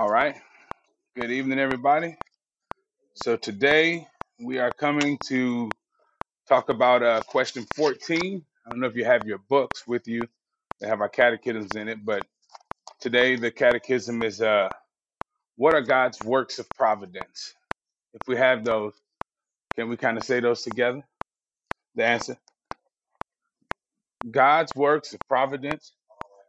All right. Good evening, everybody. So today we are coming to talk about uh, question 14. I don't know if you have your books with you. They have our catechisms in it, but today the catechism is uh, what are God's works of providence? If we have those, can we kind of say those together? The answer God's works of providence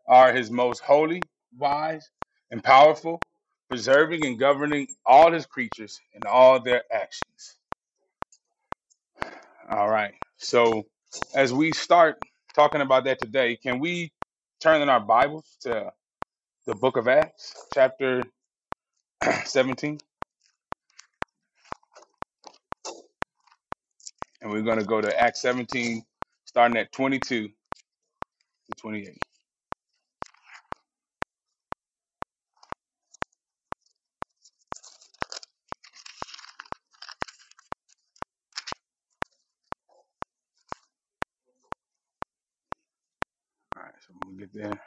are his most holy, wise, and powerful, preserving and governing all his creatures and all their actions. All right. So as we start talking about that today, can we turn in our Bibles to the book of Acts, chapter 17? And we're going to go to Acts 17, starting at 22 to 28. So when we get there,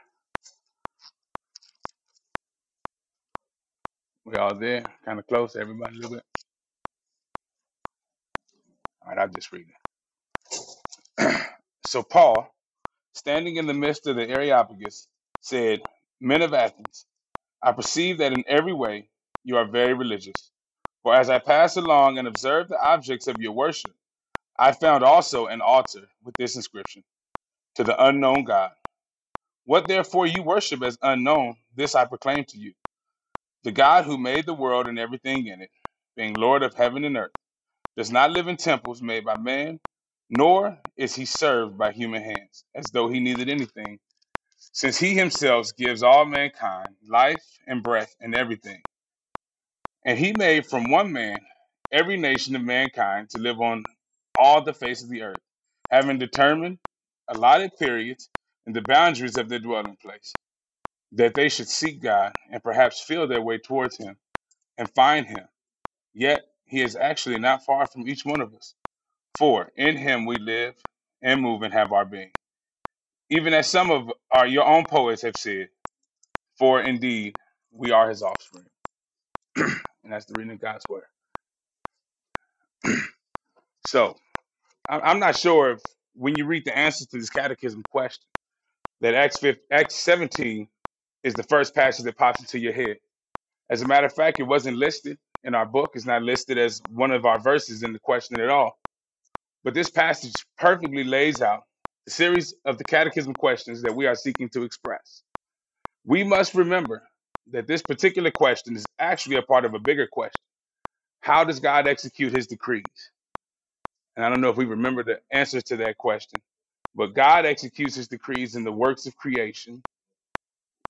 we all there, kind of close, everybody a little bit. All right. I'll just read it. so Paul, standing in the midst of the Areopagus, said, Men of Athens, I perceive that in every way you are very religious. For as I passed along and observed the objects of your worship, I found also an altar with this inscription To the unknown God. What therefore you worship as unknown, this I proclaim to you The God who made the world and everything in it, being Lord of heaven and earth, does not live in temples made by man, nor is he served by human hands, as though he needed anything, since he himself gives all mankind life and breath and everything. And he made from one man every nation of mankind to live on all the face of the earth, having determined allotted periods and the boundaries of their dwelling place, that they should seek God and perhaps feel their way towards him and find him. Yet he is actually not far from each one of us. For in him we live and move and have our being. Even as some of our your own poets have said, for indeed we are his offspring. And that's the reading of God's word. So I- I'm not sure if when you read the answers to this catechism question, that Acts 15, Acts 17 is the first passage that pops into your head. As a matter of fact, it wasn't listed in our book. It's not listed as one of our verses in the question at all. But this passage perfectly lays out the series of the catechism questions that we are seeking to express. We must remember that this particular question is actually a part of a bigger question. How does God execute his decrees? And I don't know if we remember the answers to that question, but God executes his decrees in the works of creation.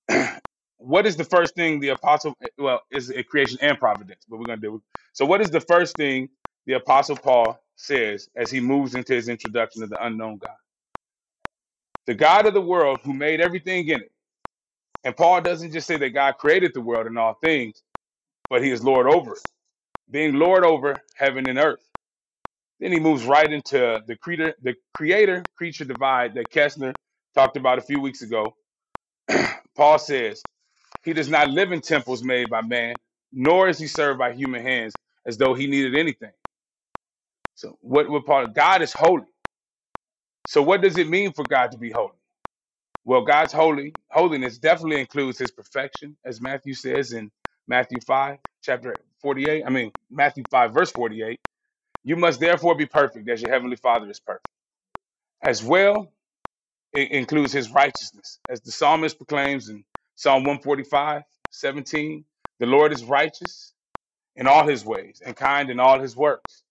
What is the first thing the apostle well is a creation and providence but we're going to do so what is the first thing the apostle paul says as he moves into his introduction of the unknown god? The god of the world who made everything in it. And paul doesn't just say that god created the world and all things but he is lord over it. Being lord over heaven and earth then he moves right into the creator the creator creature divide that kessner talked about a few weeks ago paul says He does not live in temples made by man, nor is he served by human hands as though he needed anything. So what part of God is holy. So what does it mean for God to be holy? Well, God's holy holiness definitely includes his perfection, as Matthew says in Matthew 5, chapter 48. I mean Matthew 5, verse 48. You must therefore be perfect as your heavenly father is perfect. As well, it includes his righteousness, as the psalmist proclaims in Psalm 145, 17. The Lord is righteous in all his ways and kind in all his works.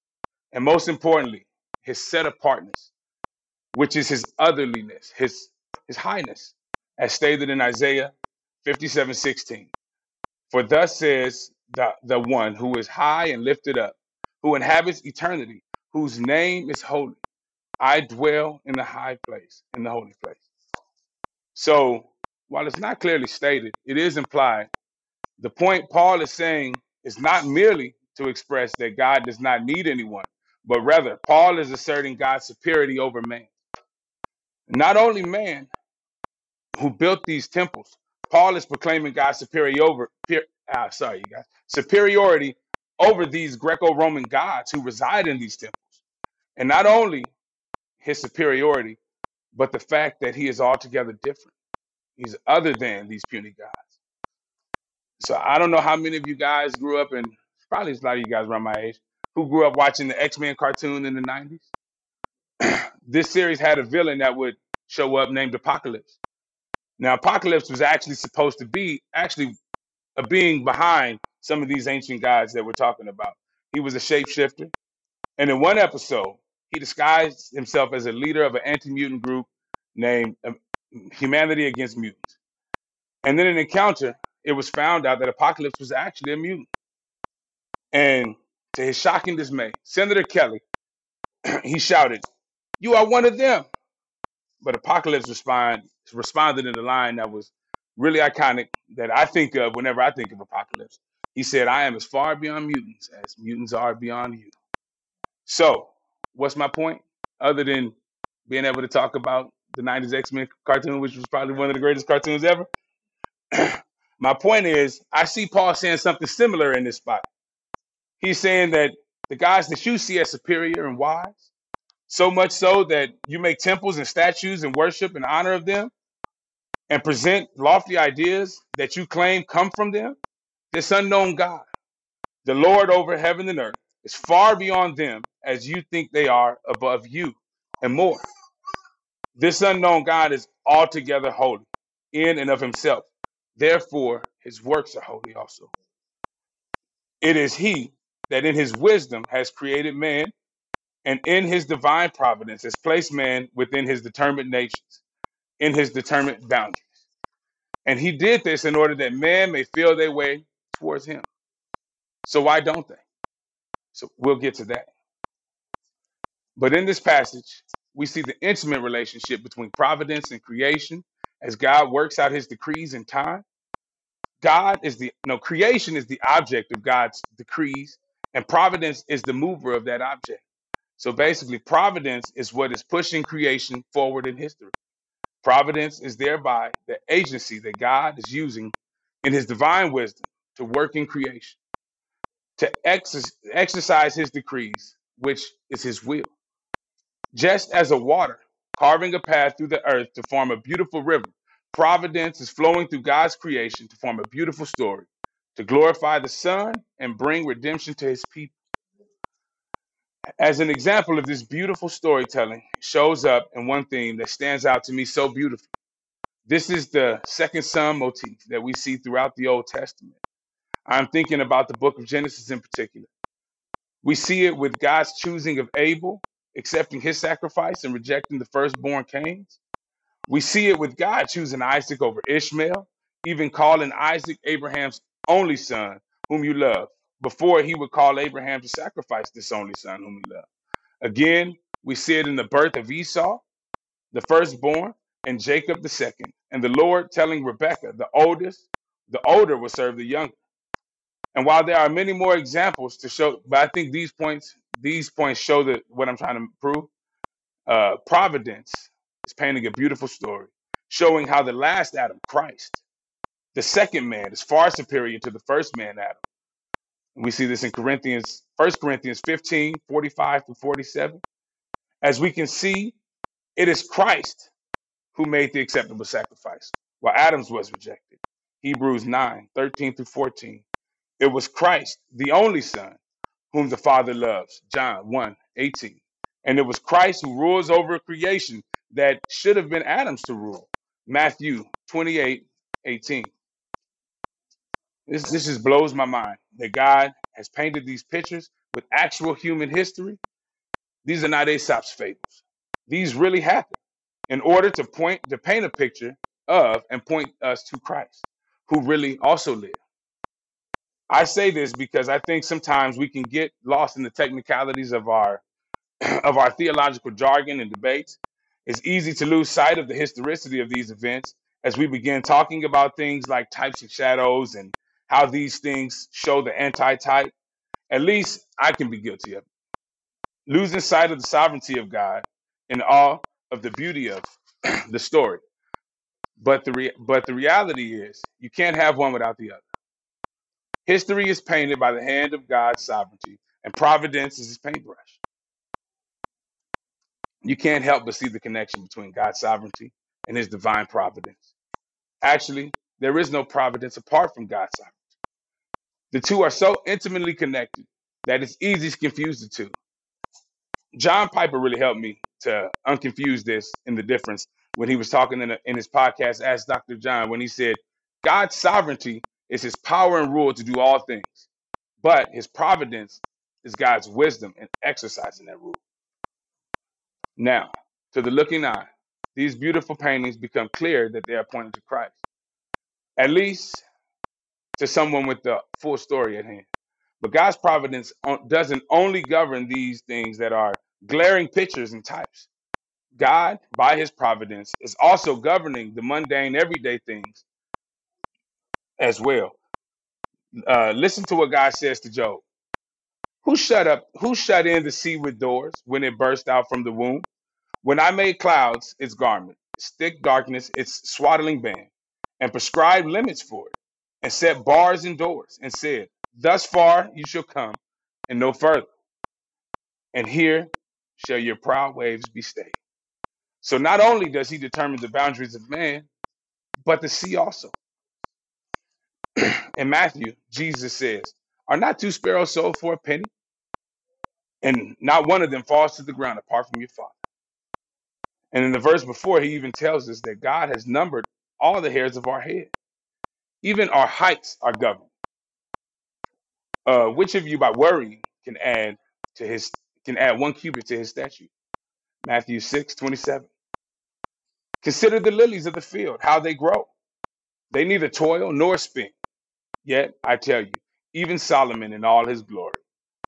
And most importantly, his set apartness, which is his otherliness, his his highness, as stated in Isaiah 57 16. For thus says the, the one who is high and lifted up, who inhabits eternity, whose name is holy. I dwell in the high place, in the holy place. So while it's not clearly stated, it is implied The point Paul is saying is not merely to express that God does not need anyone, but rather Paul is asserting God's superiority over man. Not only man who built these temples, Paul is proclaiming God's superiority over ah, sorry, you guys, superiority over these Greco-Roman gods who reside in these temples. And not only his superiority, but the fact that he is altogether different. He's other than these puny gods. So I don't know how many of you guys grew up and probably a lot of you guys around my age, who grew up watching the X-Men cartoon in the 90s. This series had a villain that would show up named Apocalypse. Now, Apocalypse was actually supposed to be actually a being behind some of these ancient gods that we're talking about. He was a shapeshifter. And in one episode, he disguised himself as a leader of an anti mutant group named um, Humanity Against Mutants. And in an encounter, it was found out that Apocalypse was actually a mutant. And to his shocking dismay, Senator Kelly, he shouted, You are one of them. But Apocalypse respond, responded in a line that was really iconic that I think of whenever I think of Apocalypse. He said, I am as far beyond mutants as mutants are beyond you. So, what's my point? Other than being able to talk about the 90s X Men cartoon, which was probably one of the greatest cartoons ever, my point is, I see Paul saying something similar in this spot. He's saying that the guys that you see as superior and wise, so much so that you make temples and statues and worship in honor of them and present lofty ideas that you claim come from them, this unknown God, the Lord over heaven and earth, is far beyond them as you think they are above you and more. This unknown God is altogether holy in and of himself. Therefore, his works are holy also. It is he that in his wisdom has created man and in his divine providence has placed man within his determined nations, in his determined boundaries. And he did this in order that man may feel their way towards him. So why don't they? So we'll get to that. But in this passage, we see the intimate relationship between providence and creation as God works out his decrees in time. God is the no creation is the object of God's decrees, and providence is the mover of that object. So basically, providence is what is pushing creation forward in history. Providence is thereby the agency that God is using in his divine wisdom to work in creation, to exer- exercise his decrees, which is his will. Just as a water carving a path through the earth to form a beautiful river, providence is flowing through God's creation to form a beautiful story, to glorify the Son and bring redemption to his people. As an example of this beautiful storytelling shows up in one theme that stands out to me so beautifully. This is the second son motif that we see throughout the Old Testament. I'm thinking about the book of Genesis in particular. We see it with God's choosing of Abel, accepting his sacrifice and rejecting the firstborn Cain's. We see it with God choosing Isaac over Ishmael, even calling Isaac Abraham's only son, whom you love, before he would call Abraham to sacrifice this only son whom he loved. Again, we see it in the birth of Esau, the firstborn, and Jacob the second, and the Lord telling Rebekah, the oldest, the older will serve the younger. And while there are many more examples to show, but I think these points, these points show that what I'm trying to prove. Uh, Providence is painting a beautiful story, showing how the last Adam, Christ, the second man, is far superior to the first man, Adam. And we see this in Corinthians, First Corinthians 15, 45 to 47. As we can see, it is Christ who made the acceptable sacrifice, while Adam's was rejected. Hebrews 9 13 through 14. It was Christ, the only Son, whom the Father loves. John 1 18. And it was Christ who rules over creation that should have been Adam's to rule. Matthew 28 18. This, this just blows my mind that God has painted these pictures with actual human history. These are not Aesop's fables. These really happened in order to point to paint a picture of and point us to Christ, who really also lived. I say this because I think sometimes we can get lost in the technicalities of our of our theological jargon and debates. It's easy to lose sight of the historicity of these events as we begin talking about things like types and shadows and how these things show the anti-type. At least I can be guilty of losing sight of the sovereignty of God and all of the beauty of the story. But the re- but the reality is you can't have one without the other. History is painted by the hand of God's sovereignty, and providence is his paintbrush. You can't help but see the connection between God's sovereignty and his divine providence. Actually, there is no providence apart from God's sovereignty. The two are so intimately connected that it's easy to confuse the two. John Piper really helped me to unconfuse this in the difference when he was talking in, a, in his podcast, Ask Dr. John, when he said, God's sovereignty is his power and rule to do all things, but his providence is God's wisdom in exercising that rule. Now, to the looking eye, these beautiful paintings become clear that they are pointing to Christ, at least to someone with the full story at hand. But God's providence doesn't only govern these things that are glaring pictures and types. God, by his providence, is also governing the mundane, everyday things as well. Uh, listen to what God says to Job. Who shut up? Who shut in the sea with doors when it burst out from the womb? When I made clouds its garment, thick darkness its swaddling band, and prescribed limits for it, and set bars and doors, and said, Thus far you shall come, and no further, and here shall your proud waves be stayed. So not only does he determine the boundaries of man, but the sea also. In Matthew, Jesus says, Are not two sparrows sold for a penny? And not one of them falls to the ground apart from your father. And in the verse before, he even tells us that God has numbered all the hairs of our head. Even our heights are governed. Uh, which of you by worrying can add to his can add one cubit to his statue? Matthew 6 27. Consider the lilies of the field, how they grow. They neither toil nor spin. Yet I tell you, even Solomon in all his glory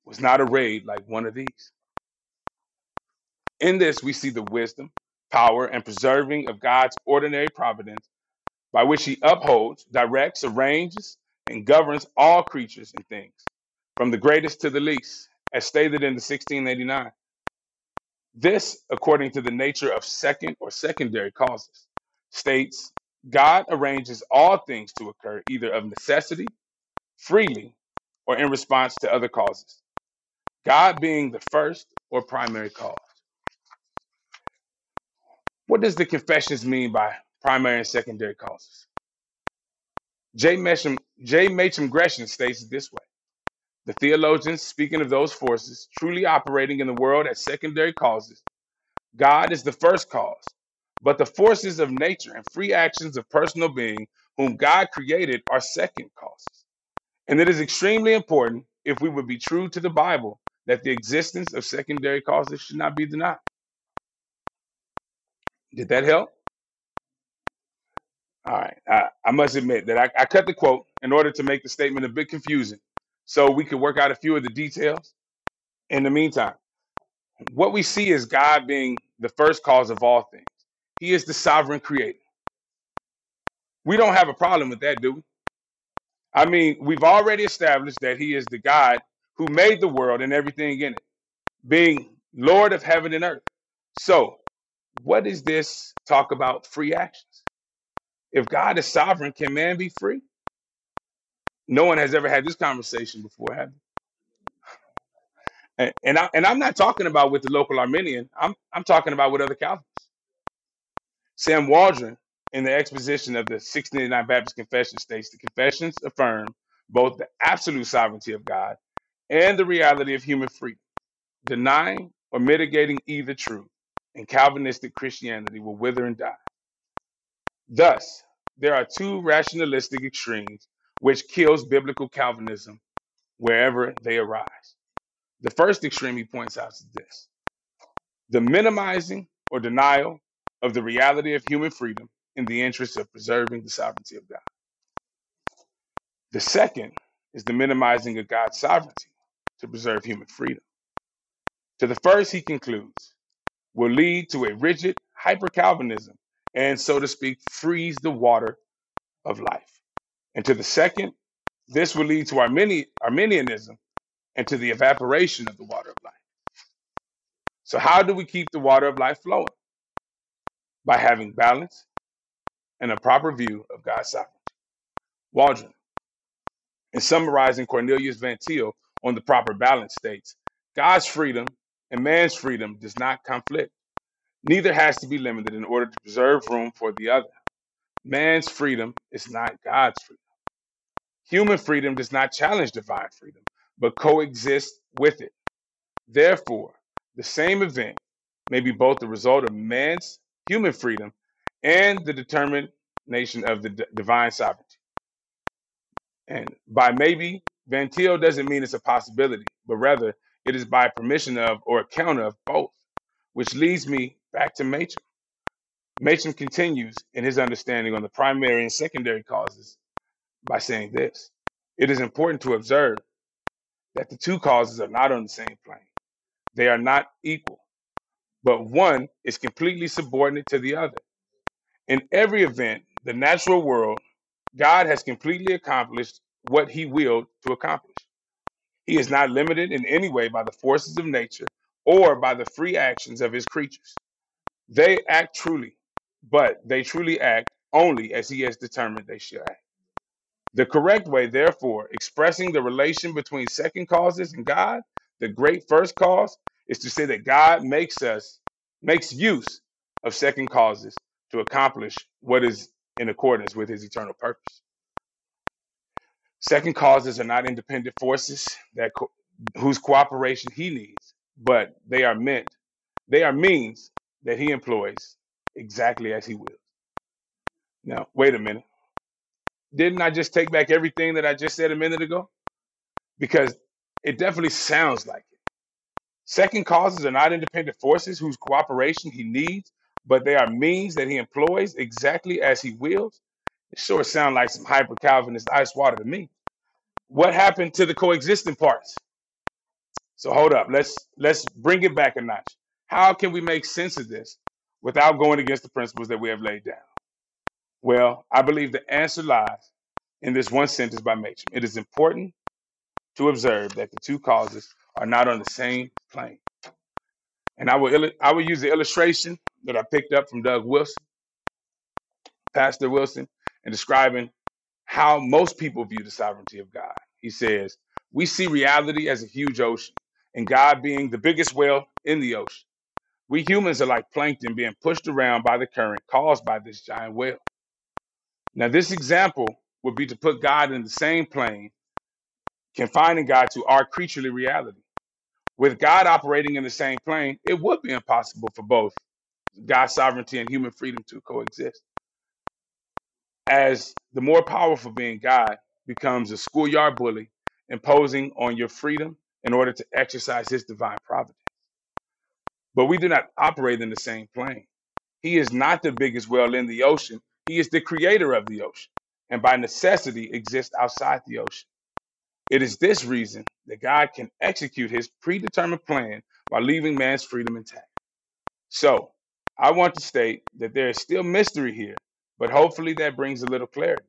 was not arrayed like one of these. In this we see the wisdom, power, and preserving of God's ordinary providence by which he upholds, directs, arranges, and governs all creatures and things, from the greatest to the least, as stated in the 1689. This, according to the nature of second or secondary causes, states God arranges all things to occur either of necessity, freely, or in response to other causes. God being the first or primary cause. What does the confessions mean by primary and secondary causes? J. Mesham, J. Machen Gresham states it this way The theologians, speaking of those forces truly operating in the world as secondary causes, God is the first cause, but the forces of nature and free actions of personal being, whom God created, are second causes. And it is extremely important, if we would be true to the Bible, that the existence of secondary causes should not be denied. Did that help? All right. I, I must admit that I, I cut the quote in order to make the statement a bit confusing so we could work out a few of the details. In the meantime, what we see is God being the first cause of all things, He is the sovereign creator. We don't have a problem with that, do we? I mean, we've already established that He is the God who made the world and everything in it, being Lord of heaven and earth. So, what is this talk about free actions? If God is sovereign, can man be free? No one has ever had this conversation before, have they? And, and I and I'm not talking about with the local Arminian. I'm I'm talking about with other Calvinists. Sam Waldron, in the exposition of the 699 Baptist Confession, states the confessions affirm both the absolute sovereignty of God and the reality of human freedom. Denying or mitigating either truth in Calvinistic Christianity will wither and die. Thus, there are two rationalistic extremes which kills biblical Calvinism wherever they arise. The first extreme he points out is this the minimizing or denial of the reality of human freedom in the interest of preserving the sovereignty of God. The second is the minimizing of God's sovereignty to preserve human freedom. To the first, he concludes, will lead to a rigid hyper Calvinism and, so to speak, freeze the water of life. And to the second, this will lead to Armeni- Arminianism and to the evaporation of the water of life. So, how do we keep the water of life flowing? By having balance and a proper view of God's sovereignty. Waldron, in summarizing Cornelius Van Til on the proper balance states God's freedom and man's freedom does not conflict. Neither has to be limited in order to preserve room for the other. Man's freedom is not God's freedom. Human freedom does not challenge divine freedom, but coexists with it. Therefore, the same event may be both the result of man's human freedom and the determination of the d- divine sovereignty. And by maybe, Van Til doesn't mean it's a possibility, but rather it is by permission of or account of both, which leads me back to Machen. Machen continues in his understanding on the primary and secondary causes by saying this It is important to observe that the two causes are not on the same plane, they are not equal, but one is completely subordinate to the other. In every event, the natural world, God has completely accomplished what he willed to accomplish. He is not limited in any way by the forces of nature or by the free actions of his creatures. They act truly, but they truly act only as he has determined they shall act. The correct way, therefore, expressing the relation between second causes and God, the great first cause, is to say that God makes us, makes use of second causes to accomplish what is in accordance with his eternal purpose. Second causes are not independent forces that co- whose cooperation he needs, but they are meant, they are means that he employs exactly as he will. Now, wait a minute. Didn't I just take back everything that I just said a minute ago? Because it definitely sounds like it. Second causes are not independent forces whose cooperation he needs, but they are means that he employs exactly as he wills. It sure sounds like some hyper Calvinist ice water to me. What happened to the coexisting parts? So hold up. Let's let's bring it back a notch. How can we make sense of this without going against the principles that we have laid down? Well, I believe the answer lies in this one sentence by Machen. It is important to observe that the two causes are not on the same plane. And I will illu- I will use the illustration that I picked up from Doug Wilson, Pastor Wilson, in describing how most people view the sovereignty of God. He says, "We see reality as a huge ocean, and God being the biggest whale in the ocean. We humans are like plankton being pushed around by the current caused by this giant whale. Now, this example would be to put God in the same plane, confining God to our creaturely reality. With God operating in the same plane, it would be impossible for both God's sovereignty and human freedom to coexist. As the more powerful being God becomes a schoolyard bully, imposing on your freedom in order to exercise his divine providence. But we do not operate in the same plane. He is not the biggest whale in the ocean, he is the creator of the ocean, and by necessity exists outside the ocean. It is this reason that God can execute his predetermined plan by leaving man's freedom intact. So, I want to state that there is still mystery here, but hopefully that brings a little clarity.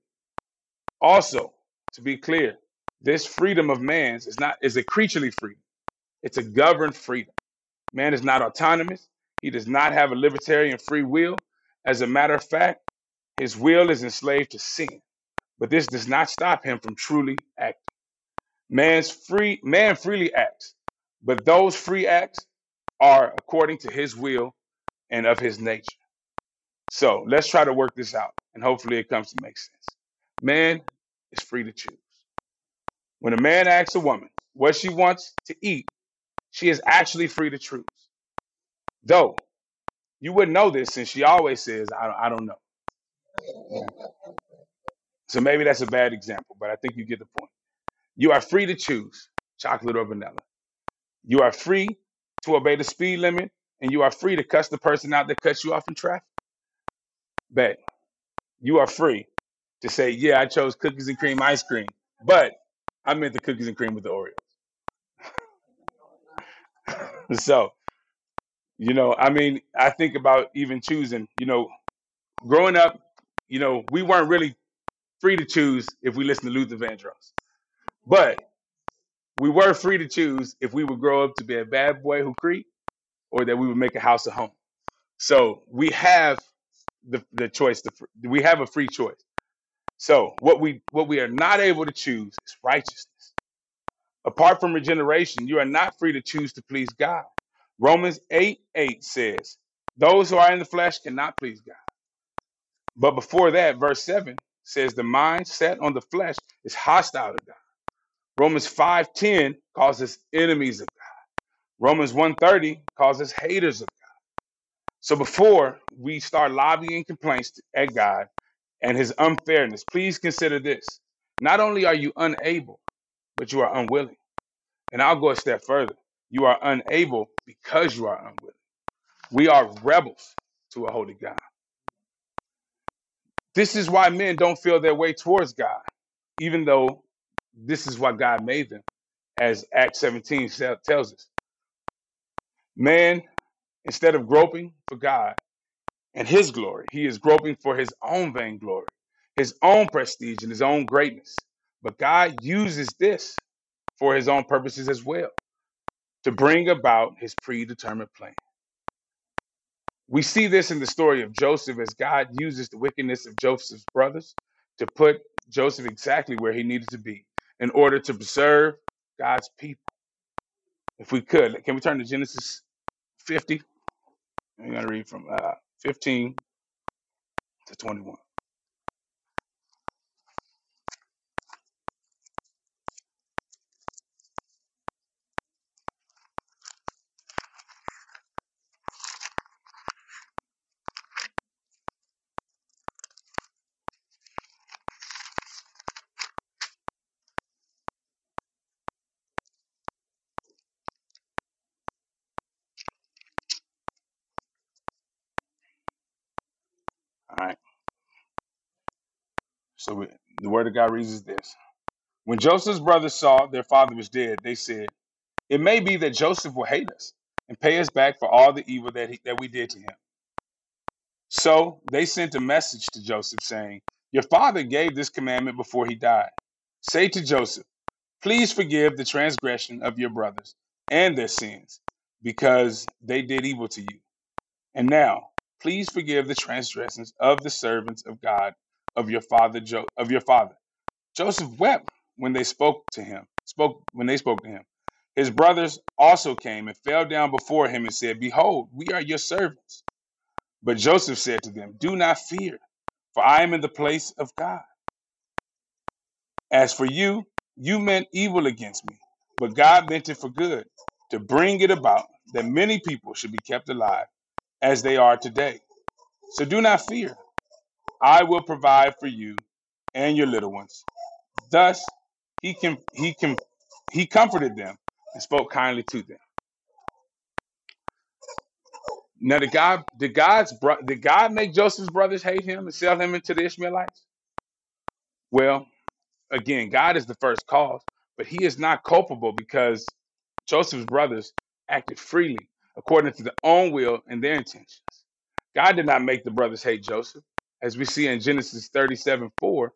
Also, to be clear, this freedom of man's is not is a creaturely freedom. It's a governed freedom. Man is not autonomous. He does not have a libertarian free will. As a matter of fact, his will is enslaved to sin. But this does not stop him from truly acting. Man's free man freely acts, but those free acts are according to his will and of his nature. So let's try to work this out, and hopefully it comes to make sense. Man is free to choose. When a man asks a woman what she wants to eat, she is actually free to choose. Though you wouldn't know this since she always says, I, don't, I don't know. So maybe that's a bad example, but I think you get the point. You are free to choose chocolate or vanilla. You are free to obey the speed limit, and you are free to cuss the person out that cuts you off in traffic. But you are free to say, Yeah, I chose cookies and cream ice cream, but I meant the cookies and cream with the Oreos. So, you know, I mean, I think about even choosing, you know, growing up, you know, we weren't really free to choose if we listened to Luther Vandross. But we were free to choose if we would grow up to be a bad boy who creep or that we would make a house a home. So we have the, the choice. To, we have a free choice. So what we what we are not able to choose is righteousness. Apart from regeneration, you are not free to choose to please God. Romans 8 8 says, Those who are in the flesh cannot please God. But before that, verse 7 says, The mind set on the flesh is hostile to God. Romans 5:10 calls us enemies of God. Romans one thirty calls us haters of God. So before we start lobbying complaints at God and his unfairness, please consider this. Not only are you unable, but you are unwilling. And I'll go a step further. You are unable because you are unwilling. We are rebels to a holy God. This is why men don't feel their way towards God, even though this is what God made them, as Acts 17 tells us. Man, instead of groping for God and his glory, he is groping for his own vainglory, his own prestige, and his own greatness. But God uses this for his own purposes as well to bring about his predetermined plan. We see this in the story of Joseph as God uses the wickedness of Joseph's brothers to put Joseph exactly where he needed to be in order to preserve God's people. If we could, can we turn to Genesis 50? I'm going to read from uh, 15 to 21. All right. So we, the word of God reads as this When Joseph's brothers saw their father was dead, they said, It may be that Joseph will hate us and pay us back for all the evil that, he, that we did to him. So they sent a message to Joseph saying, Your father gave this commandment before he died. Say to Joseph, Please forgive the transgression of your brothers and their sins, because they did evil to you. And now, please forgive the transgressions of the servants of God of your father jo- of your father. Joseph wept when they spoke to him. Spoke when they spoke to him. His brothers also came and fell down before him and said, Behold, we are your servants. But Joseph said to them, Do not fear, for I am in the place of God. As for you, you meant evil against me, but God meant it for good, to bring it about that many people should be kept alive as they are today. So do not fear. I will provide for you and your little ones. Thus he can he can he comforted them and spoke kindly to them. Now did God did God's bro- did God make Joseph's brothers hate him and sell him into the Ishmaelites? Well, again, God is the first cause, but he is not culpable because Joseph's brothers acted freely according to their own will and their intentions. God did not make the brothers hate Joseph. As we see in Genesis 37 4,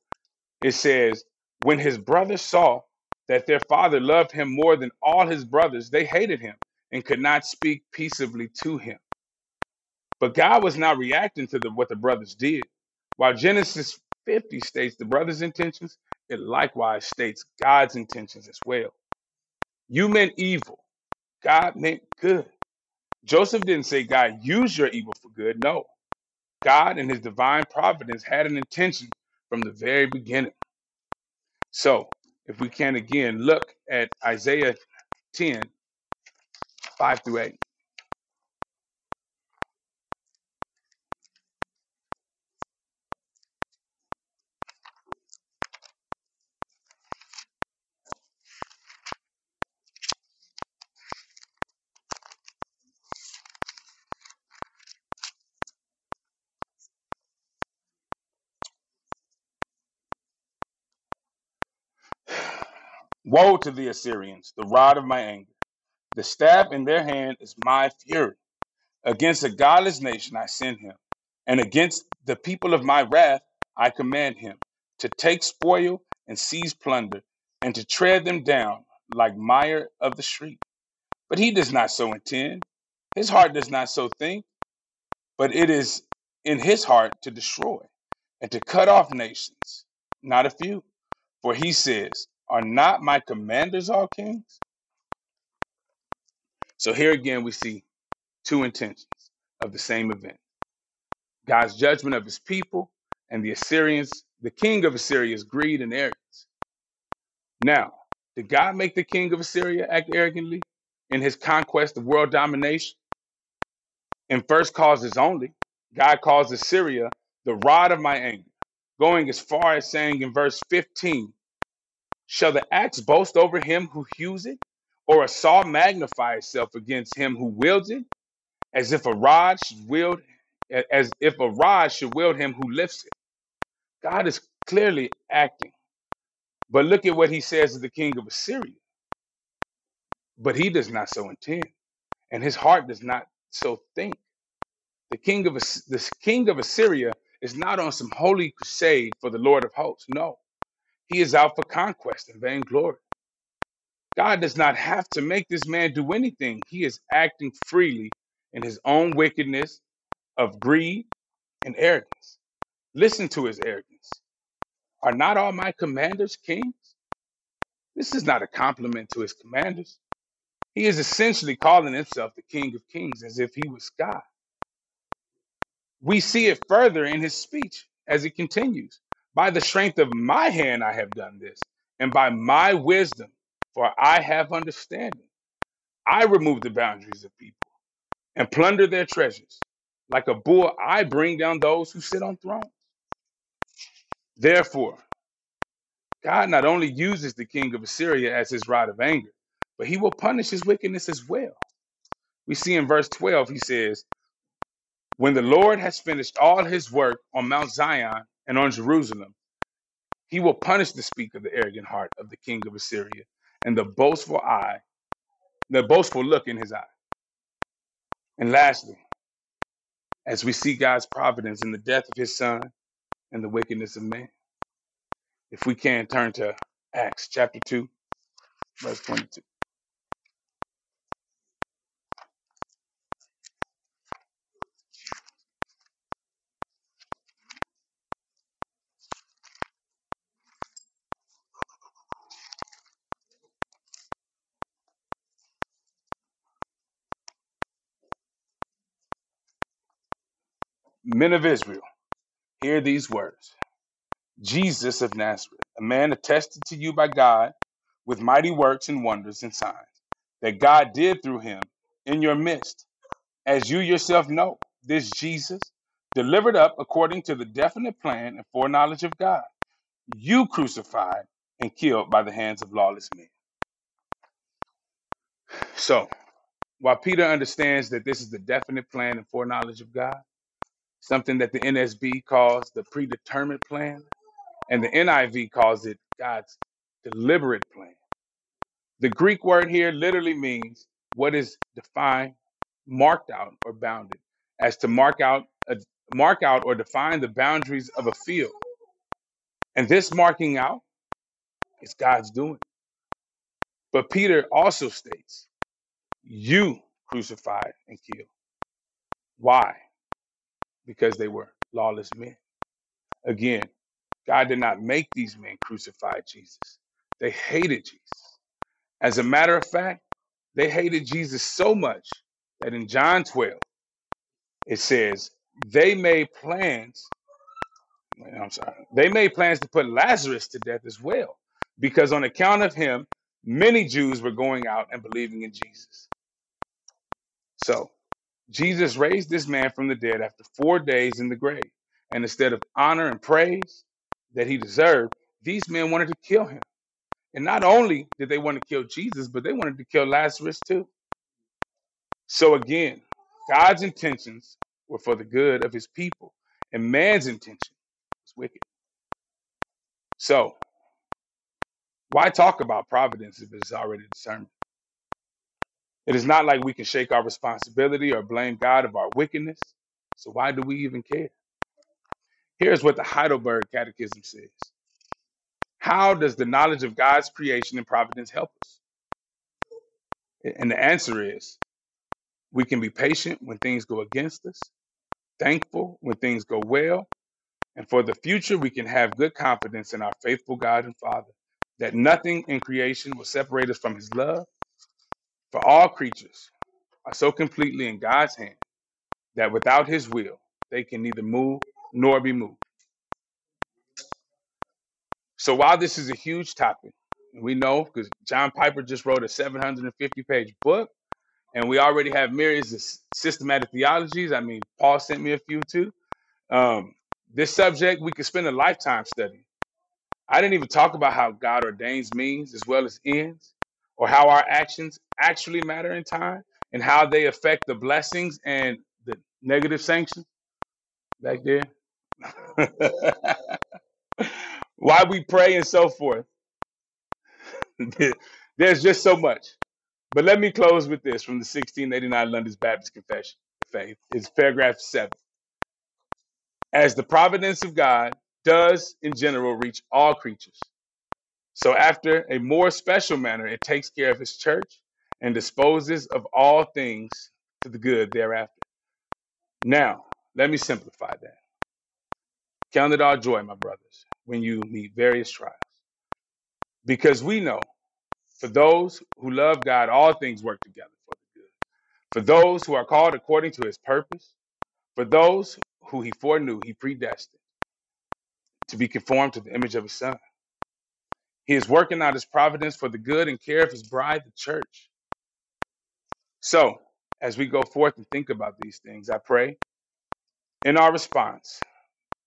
it says, When his brothers saw that their father loved him more than all his brothers, they hated him and could not speak peaceably to him. But God was not reacting to the, what the brothers did. While Genesis 50 states the brothers' intentions, it likewise states God's intentions as well. You meant evil, God meant good. Joseph didn't say, God, use your evil for good. No, God and his divine providence had an intention from the very beginning. So, if we can again look at Isaiah 10 5 through 8. Woe to the Assyrians, the rod of my anger. The staff in their hand is my fury. Against a godless nation I send him, and against the people of my wrath I command him to take spoil and seize plunder, and to tread them down like mire of the street. But he does not so intend. His heart does not so think, but it is in his heart to destroy and to cut off nations. not a few. For he says, Are not my commanders all kings? So here again, we see two intentions of the same event God's judgment of his people and the Assyrians, the king of Assyria's greed and arrogance. Now, did God make the king of Assyria act arrogantly in his conquest of world domination? In first causes only, God calls Assyria the rod of my anger, going as far as saying in verse 15, Shall the axe boast over him who hews it, or a saw magnify itself against him who wields it? As if a rod should wield, as if a rod should wield him who lifts it. God is clearly acting. But look at what he says to the king of Assyria. But he does not so intend, and his heart does not so think. The king of the king of Assyria is not on some holy crusade for the Lord of hosts. No, he is out for conquest and vainglory. God does not have to make this man do anything. He is acting freely in his own wickedness of greed and arrogance. Listen to his arrogance. Are not all my commanders kings? This is not a compliment to his commanders. He is essentially calling himself the King of Kings as if he was God. We see it further in his speech as he continues By the strength of my hand I have done this, and by my wisdom, for I have understanding. I remove the boundaries of people and plunder their treasures. Like a bull, I bring down those who sit on thrones. Therefore, God not only uses the king of Assyria as his rod of anger, but he will punish his wickedness as well. We see in verse 12, he says, When the Lord has finished all his work on Mount Zion and on Jerusalem, he will punish the speak of the arrogant heart of the king of Assyria and the boastful eye, the boastful look in his eye. And lastly, as we see God's providence in the death of his son and the wickedness of man, if we can turn to Acts chapter 2, verse 22. Men of Israel, hear these words. Jesus of Nazareth, a man attested to you by God with mighty works and wonders and signs that God did through him in your midst, as you yourself know. This Jesus, delivered up according to the definite plan and foreknowledge of God, you crucified and killed by the hands of lawless men. So, while Peter understands that this is the definite plan and foreknowledge of God, something that the NSB calls the predetermined plan, and the NIV calls it God's deliberate plan The Greek word here literally means what is defined, marked out, or bounded, as to mark out, a, mark out or define the boundaries of a field. And this marking out is God's doing. But Peter also states, "You crucified and killed." Why? Because they were lawless men. Again, God did not make these men crucify Jesus. They hated Jesus. As a matter of fact, they hated Jesus so much that in John 12 it says they made plans i'm sorry they made plans to put lazarus to death as well because on account of him many jews were going out and believing in jesus so jesus raised this man from the dead after four days in the grave and instead of honor and praise that he deserved these men wanted to kill him. And not only did they want to kill jesus but they wanted to kill lazarus too. So again god's intentions were for the good of his people and man's intention was wicked. So, why talk about providence if it's already determined? It is not like we can shake our responsibility or blame God of our wickedness. So, why do we even care? Here's what the Heidelberg Catechism says How does the knowledge of God's creation and providence help us? And the answer is we can be patient when things go against us, thankful when things go well, And for the future, we can have good confidence in our faithful God and Father that nothing in creation will separate us from his love. For all creatures are so completely in God's hand that without his will, they can neither move nor be moved. So while this is a huge topic, and we know because John Piper just wrote a 750 page book, and we already have myriads of systematic theologies. I mean, Paul sent me a few too. Um, this subject we could spend a lifetime studying. I didn't even talk about how God ordains means as well as ends, or how our actions actually matter in time, and how they affect the blessings and the negative sanctions back there. Why we pray and so forth. There's just so much. But let me close with this from the 1689 London's Baptist Confession of Faith. It's paragraph seven. As the providence of God does in general reach all creatures, so after a more special manner, it takes care of his church and disposes of all things to the good thereafter. Now, let me simplify that. Count it all joy, my brothers, when you meet various trials, because we know for those who love God, all things work together for the good. For those who are called according to his purpose, for those who he foreknew, he predestined to be conformed to the image of his son. He is working out his providence for the good and care of his bride, the church. So, as we go forth and think about these things, I pray in our response,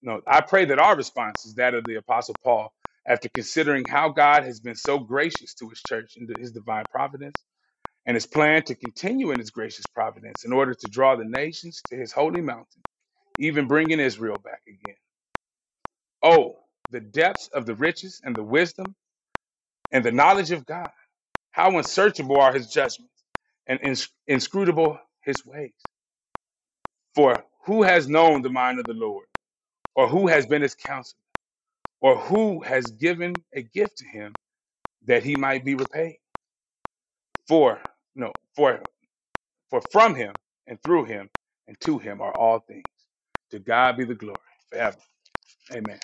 no, I pray that our response is that of the Apostle Paul after considering how God has been so gracious to his church and to his divine providence and his plan to continue in his gracious providence in order to draw the nations to his holy mountain, even bringing Israel back again. Oh, the depths of the riches and the wisdom and the knowledge of God. How unsearchable are his judgments and ins- inscrutable his ways. For who has known the mind of the Lord, or who has been his counselor, or who has given a gift to him that he might be repaid? For no, for for from him and through him and to him are all things. To God be the glory forever. Amen.